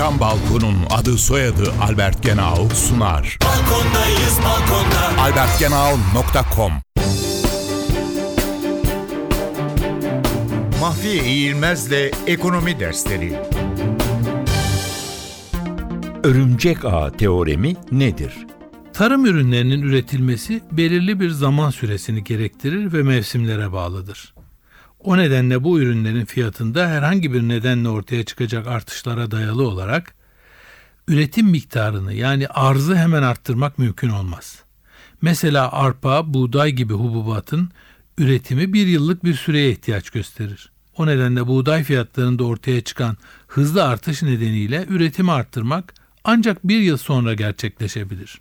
Cam Balkon'un adı soyadı Albert Genau sunar. Balkondayız balkonda. albertgenau.com Mahfiye İğilmez'le Ekonomi Dersleri Örümcek Ağı Teoremi nedir? Tarım ürünlerinin üretilmesi belirli bir zaman süresini gerektirir ve mevsimlere bağlıdır. O nedenle bu ürünlerin fiyatında herhangi bir nedenle ortaya çıkacak artışlara dayalı olarak üretim miktarını yani arzı hemen arttırmak mümkün olmaz. Mesela arpa, buğday gibi hububatın üretimi bir yıllık bir süreye ihtiyaç gösterir. O nedenle buğday fiyatlarında ortaya çıkan hızlı artış nedeniyle üretimi arttırmak ancak bir yıl sonra gerçekleşebilir.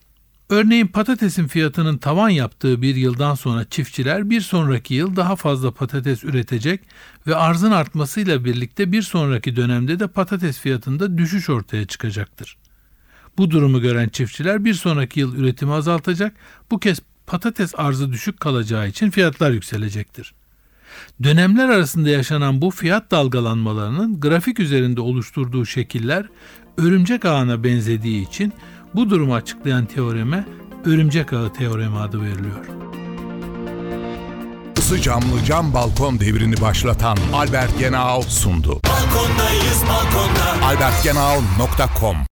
Örneğin patatesin fiyatının tavan yaptığı bir yıldan sonra çiftçiler bir sonraki yıl daha fazla patates üretecek ve arzın artmasıyla birlikte bir sonraki dönemde de patates fiyatında düşüş ortaya çıkacaktır. Bu durumu gören çiftçiler bir sonraki yıl üretimi azaltacak, bu kez patates arzı düşük kalacağı için fiyatlar yükselecektir. Dönemler arasında yaşanan bu fiyat dalgalanmalarının grafik üzerinde oluşturduğu şekiller örümcek ağına benzediği için bu durumu açıklayan teoreme örümcek ağı teoremi adı veriliyor. Isı camlı cam balkon devrini başlatan Albert Genau sundu. Balkondayız balkonda. albertgenau.com